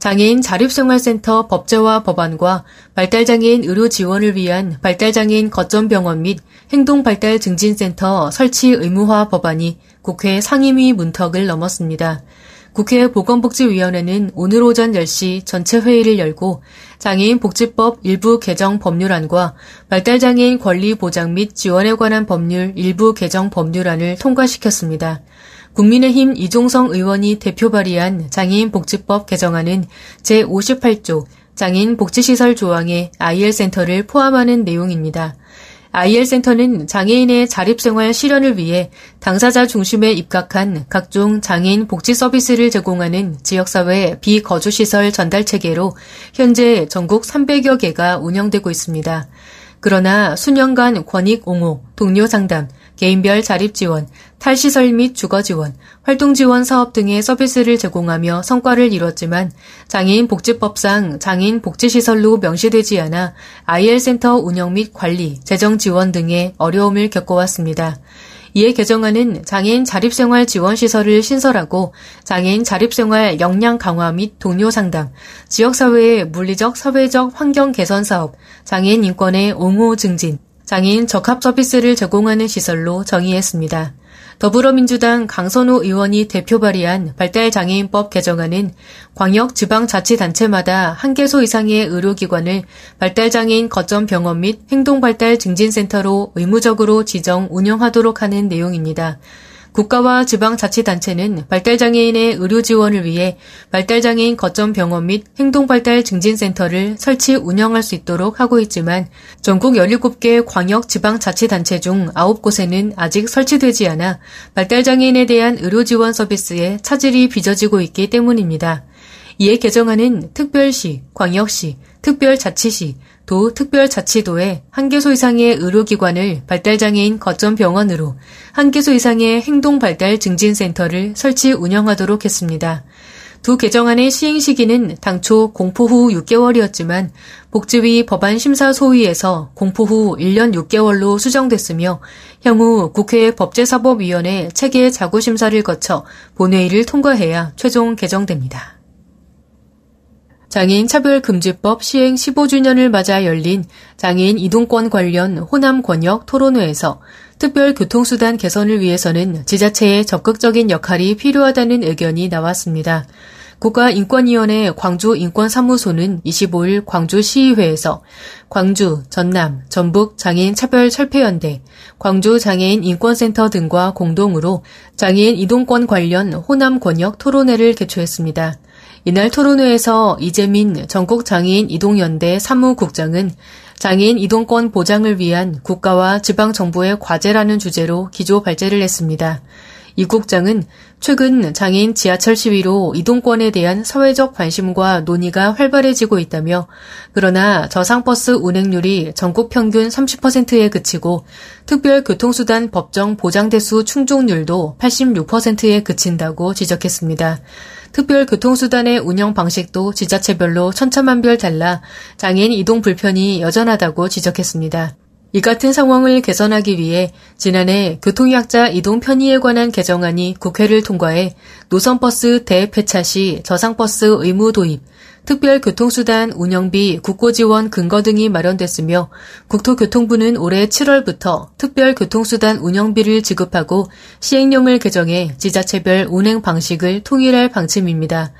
장애인 자립생활센터 법제화 법안과 발달장애인 의료 지원을 위한 발달장애인 거점병원 및 행동발달증진센터 설치 의무화 법안이 국회 상임위 문턱을 넘었습니다. 국회 보건복지위원회는 오늘 오전 10시 전체 회의를 열고 장애인 복지법 일부 개정 법률안과 발달장애인 권리 보장 및 지원에 관한 법률 일부 개정 법률안을 통과시켰습니다. 국민의힘 이종성 의원이 대표 발의한 장애인 복지법 개정안은 제58조 장애인 복지시설 조항에 IL센터를 포함하는 내용입니다. IL센터는 장애인의 자립생활 실현을 위해 당사자 중심에 입각한 각종 장애인 복지 서비스를 제공하는 지역사회 비거주시설 전달체계로 현재 전국 300여 개가 운영되고 있습니다. 그러나 수년간 권익 옹호, 동료 상담, 개인별 자립 지원, 탈시설 및 주거 지원, 활동 지원 사업 등의 서비스를 제공하며 성과를 이뤘지만 장애인 복지법상 장애인 복지시설로 명시되지 않아 IL센터 운영 및 관리, 재정 지원 등의 어려움을 겪어왔습니다. 이에 개정안은 장애인 자립생활 지원 시설을 신설하고 장애인 자립생활 역량 강화 및 동료 상담, 지역사회의 물리적, 사회적 환경 개선 사업, 장애인 인권의 옹호 증진, 장애인 적합 서비스를 제공하는 시설로 정의했습니다. 더불어민주당 강선우 의원이 대표 발의한 발달장애인법 개정안은 광역 지방자치단체마다 한 개소 이상의 의료기관을 발달장애인 거점 병원 및 행동발달 증진센터로 의무적으로 지정 운영하도록 하는 내용입니다. 국가와 지방자치단체는 발달장애인의 의료 지원을 위해 발달장애인 거점 병원 및 행동발달 증진센터를 설치 운영할 수 있도록 하고 있지만 전국 17개 광역 지방자치단체 중 9곳에는 아직 설치되지 않아 발달장애인에 대한 의료 지원 서비스에 차질이 빚어지고 있기 때문입니다. 이에 개정안은 특별시, 광역시, 특별자치시, 도 특별자치도에 한 개소 이상의 의료기관을 발달장애인 거점 병원으로 한 개소 이상의 행동발달 증진센터를 설치 운영하도록 했습니다. 두 개정안의 시행 시기는 당초 공포 후 6개월이었지만 복지위 법안 심사 소위에서 공포 후 1년 6개월로 수정됐으며 향후 국회 법제사법위원회 체계 자구 심사를 거쳐 본회의를 통과해야 최종 개정됩니다. 장애인 차별금지법 시행 15주년을 맞아 열린 장애인 이동권 관련 호남 권역 토론회에서 특별 교통수단 개선을 위해서는 지자체의 적극적인 역할이 필요하다는 의견이 나왔습니다. 국가인권위원회 광주인권사무소는 25일 광주시의회에서 광주, 전남, 전북 장애인 차별 철폐연대, 광주 장애인 인권센터 등과 공동으로 장애인 이동권 관련 호남 권역 토론회를 개최했습니다. 이날 토론회에서 이재민 전국 장애인 이동연대 사무국장은 장애인 이동권 보장을 위한 국가와 지방 정부의 과제라는 주제로 기조 발제를 했습니다. 이 국장은 최근 장애인 지하철 시위로 이동권에 대한 사회적 관심과 논의가 활발해지고 있다며 그러나 저상버스 운행률이 전국 평균 30%에 그치고 특별 교통수단 법정 보장 대수 충족률도 86%에 그친다고 지적했습니다. 특별 교통수단의 운영 방식도 지자체별로 천차만별 달라 장애인 이동 불편이 여전하다고 지적했습니다. 이 같은 상황을 개선하기 위해 지난해 교통약자 이동 편의에 관한 개정안이 국회를 통과해 노선버스 대폐차 시 저상버스 의무 도입, 특별교통수단 운영비 국고지원 근거 등이 마련됐으며 국토교통부는 올해 7월부터 특별교통수단 운영비를 지급하고 시행령을 개정해 지자체별 운행 방식을 통일할 방침입니다.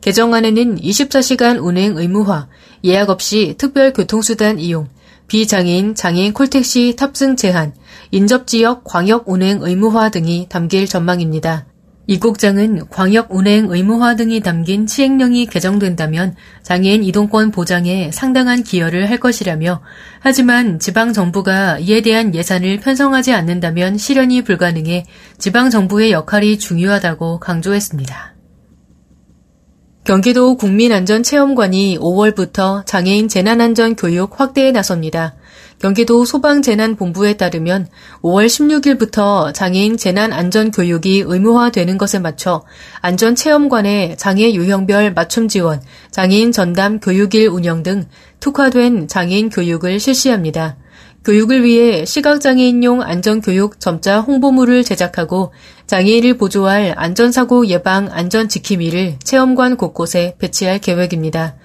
개정안에는 24시간 운행 의무화, 예약 없이 특별교통수단 이용, 비장애인 장애인 콜택시 탑승 제한, 인접지역 광역 운행 의무화 등이 담길 전망입니다. 이 국장은 광역 운행 의무화 등이 담긴 시행령이 개정된다면 장애인 이동권 보장에 상당한 기여를 할 것이라며 하지만 지방 정부가 이에 대한 예산을 편성하지 않는다면 실현이 불가능해 지방 정부의 역할이 중요하다고 강조했습니다. 경기도 국민안전체험관이 5월부터 장애인 재난안전 교육 확대에 나섭니다. 경기도 소방재난본부에 따르면 5월 16일부터 장애인 재난안전교육이 의무화되는 것에 맞춰 안전체험관의 장애 유형별 맞춤 지원, 장애인 전담 교육일 운영 등 특화된 장애인 교육을 실시합니다. 교육을 위해 시각장애인용 안전교육 점자 홍보물을 제작하고 장애인을 보조할 안전사고 예방 안전지킴이를 체험관 곳곳에 배치할 계획입니다.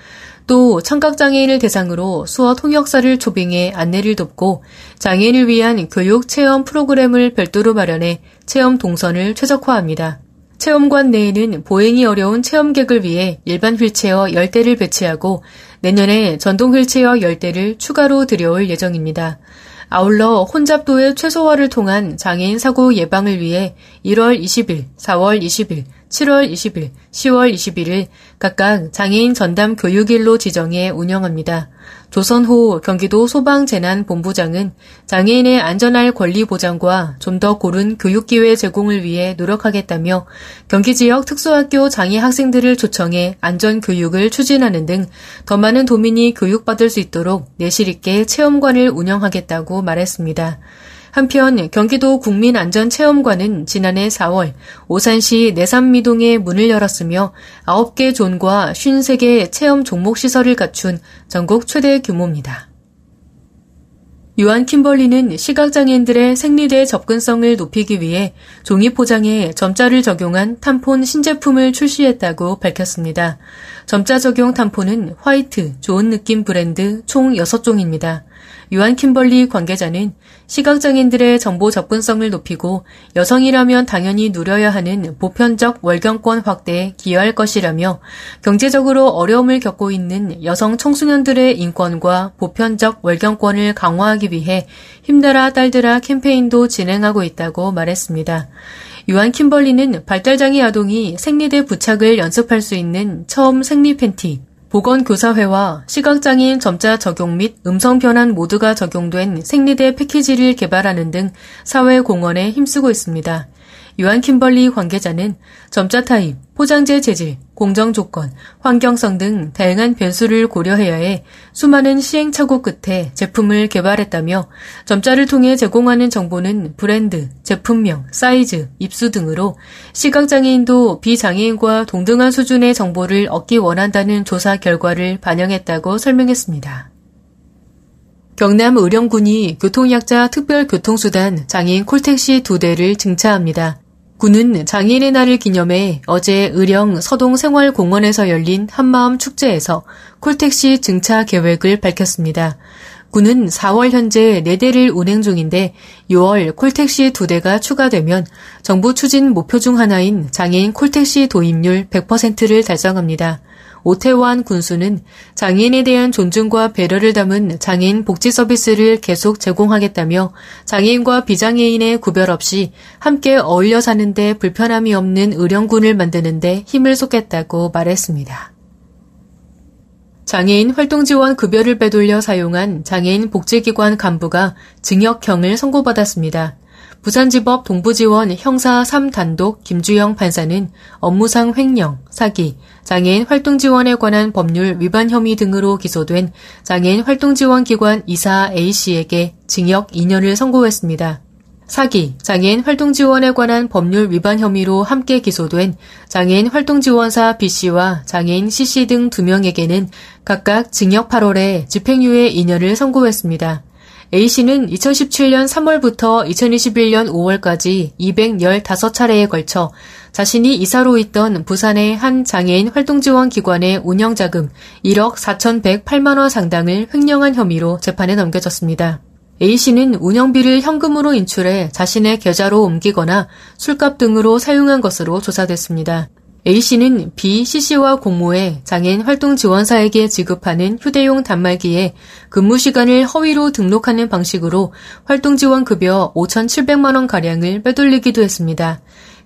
또 청각장애인을 대상으로 수어 통역사를 초빙해 안내를 돕고 장애인을 위한 교육 체험 프로그램을 별도로 마련해 체험 동선을 최적화합니다. 체험관 내에는 보행이 어려운 체험객을 위해 일반 휠체어 10대를 배치하고 내년에 전동 휠체어 10대를 추가로 들여올 예정입니다. 아울러 혼잡도의 최소화를 통한 장애인 사고 예방을 위해 1월 20일, 4월 20일, 7월 20일, 10월 21일 각각 장애인 전담 교육일로 지정해 운영합니다. 조선호 경기도 소방재난본부장은 장애인의 안전할 권리 보장과 좀 더 고른 교육기회 제공을 위해 노력하겠다며 경기 지역 특수학교 장애 학생들을 초청해 안전교육을 추진하는 등 더 많은 도민이 교육받을 수 있도록 내실 있게 체험관을 운영하겠다고 말했습니다. 한편 경기도 국민안전체험관은 지난해 4월 오산시 내산미동에 문을 열었으며 9개 존과 53개 체험 종목 시설을 갖춘 전국 최대 규모입니다. 유한 킴벌리는 시각장애인들의 생리대 접근성을 높이기 위해 종이 포장에 점자를 적용한 탐폰 신제품을 출시했다고 밝혔습니다. 점자 적용 탐폰은 화이트, 좋은 느낌 브랜드 총 6종입니다. 유한 킴벌리 관계자는 시각장애인들의 정보 접근성을 높이고 여성이라면 당연히 누려야 하는 보편적 월경권 확대에 기여할 것이라며 경제적으로 어려움을 겪고 있는 여성 청소년들의 인권과 보편적 월경권을 강화하기 위해 힘내라 딸들아 캠페인도 진행하고 있다고 말했습니다. 유한 킴벌리는 발달장애 아동이 생리대 부착을 연습할 수 있는 처음 생리 팬티, 보건교사회와 시각장애인 점자 적용 및 음성 변환 모두가 적용된 생리대 패키지를 개발하는 등 사회 공헌에 힘쓰고 있습니다. 유한 킴벌리 관계자는 점자 타입, 포장재 재질, 공정 조건, 환경성 등 다양한 변수를 고려해야 해 수많은 시행착오 끝에 제품을 개발했다며 점자를 통해 제공하는 정보는 브랜드, 제품명, 사이즈, 입수 등으로 시각장애인도 비장애인과 동등한 수준의 정보를 얻기 원한다는 조사 결과를 반영했다고 설명했습니다. 경남 의령군이 교통약자 특별교통수단 장애인 콜택시 두 대를 증차합니다. 군은 장애인의 날을 기념해 어제 의령 서동생활공원에서 열린 한마음 축제에서 콜택시 증차 계획을 밝혔습니다. 군은 4월 현재 4대를 운행 중인데 6월 콜택시 2대가 추가되면 정부 추진 목표 중 하나인 장애인 콜택시 도입률 100%를 달성합니다. 오태환 군수는 장애인에 대한 존중과 배려를 담은 장애인 복지 서비스를 계속 제공하겠다며 장애인과 비장애인의 구별 없이 함께 어울려 사는데 불편함이 없는 의령군을 만드는데 힘을 쏟겠다고 말했습니다. 장애인 활동지원 급여를 빼돌려 사용한 장애인 복지기관 간부가 징역형을 선고받았습니다. 부산지법 동부지원 형사 3단독 김주영 판사는 업무상 횡령, 사기, 장애인 활동지원에 관한 법률 위반 혐의 등으로 기소된 장애인 활동지원기관 이사 A씨에게 징역 2년을 선고했습니다. 사기, 장애인 활동지원에 관한 법률 위반 혐의로 함께 기소된 장애인 활동지원사 B씨와 장애인 C씨 등 2명에게는 각각 징역 8월에 집행유예 2년을 선고했습니다. A씨는 2017년 3월부터 2021년 5월까지 215차례에 걸쳐 자신이 이사로 있던 부산의 한 장애인 활동지원 기관의 운영자금 1억 4,108만원 상당을 횡령한 혐의로 재판에 넘겨졌습니다. A씨는 운영비를 현금으로 인출해 자신의 계좌로 옮기거나 술값 등으로 사용한 것으로 조사됐습니다. A씨는 B, C씨와 공모해 장애인 활동 지원사에게 지급하는 휴대용 단말기에 근무 시간을 허위로 등록하는 방식으로 활동 지원 급여 5,700만 원 가량을 빼돌리기도 했습니다.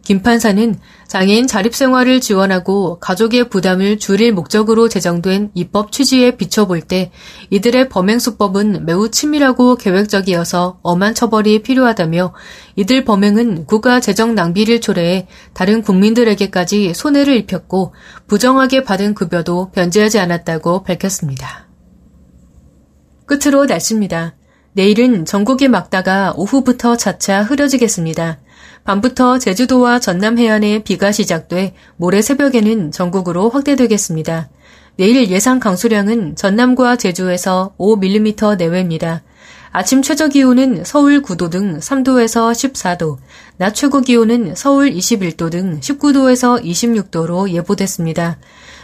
김 판사는 장애인 자립생활을 지원하고 가족의 부담을 줄일 목적으로 제정된 입법 취지에 비춰볼 때 이들의 범행 수법은 매우 치밀하고 계획적이어서 엄한 처벌이 필요하다며 이들 범행은 국가 재정 낭비를 초래해 다른 국민들에게까지 손해를 입혔고 부정하게 받은 급여도 변제하지 않았다고 밝혔습니다. 끝으로 날씨입니다. 내일은 전국이 막다가 오후부터 차차 흐려지겠습니다. 밤부터 제주도와 전남 해안에 비가 시작돼 모레 새벽에는 전국으로 확대되겠습니다. 내일 예상 강수량은 전남과 제주에서 5mm 내외입니다. 아침 최저 기온은 서울 9도 등 3도에서 14도, 낮 최고 기온은 서울 21도 등 19도에서 26도로 예보됐습니다.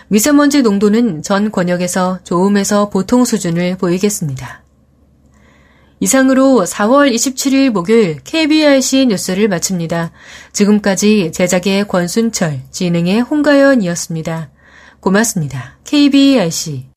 미세먼지 농도는 전 권역에서 좋음에서 보통 수준을 보이겠습니다. 이상으로 4월 27일 목요일 KBRC 뉴스를 마칩니다. 지금까지 제작의 권순철, 진행의 홍가연이었습니다. 고맙습니다. KBRC